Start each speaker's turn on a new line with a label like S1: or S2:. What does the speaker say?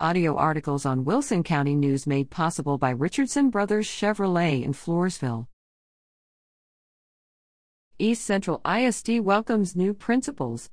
S1: Audio articles on Wilson County News made possible by Richardson Brothers Chevrolet in Floresville. East Central ISD welcomes new principals.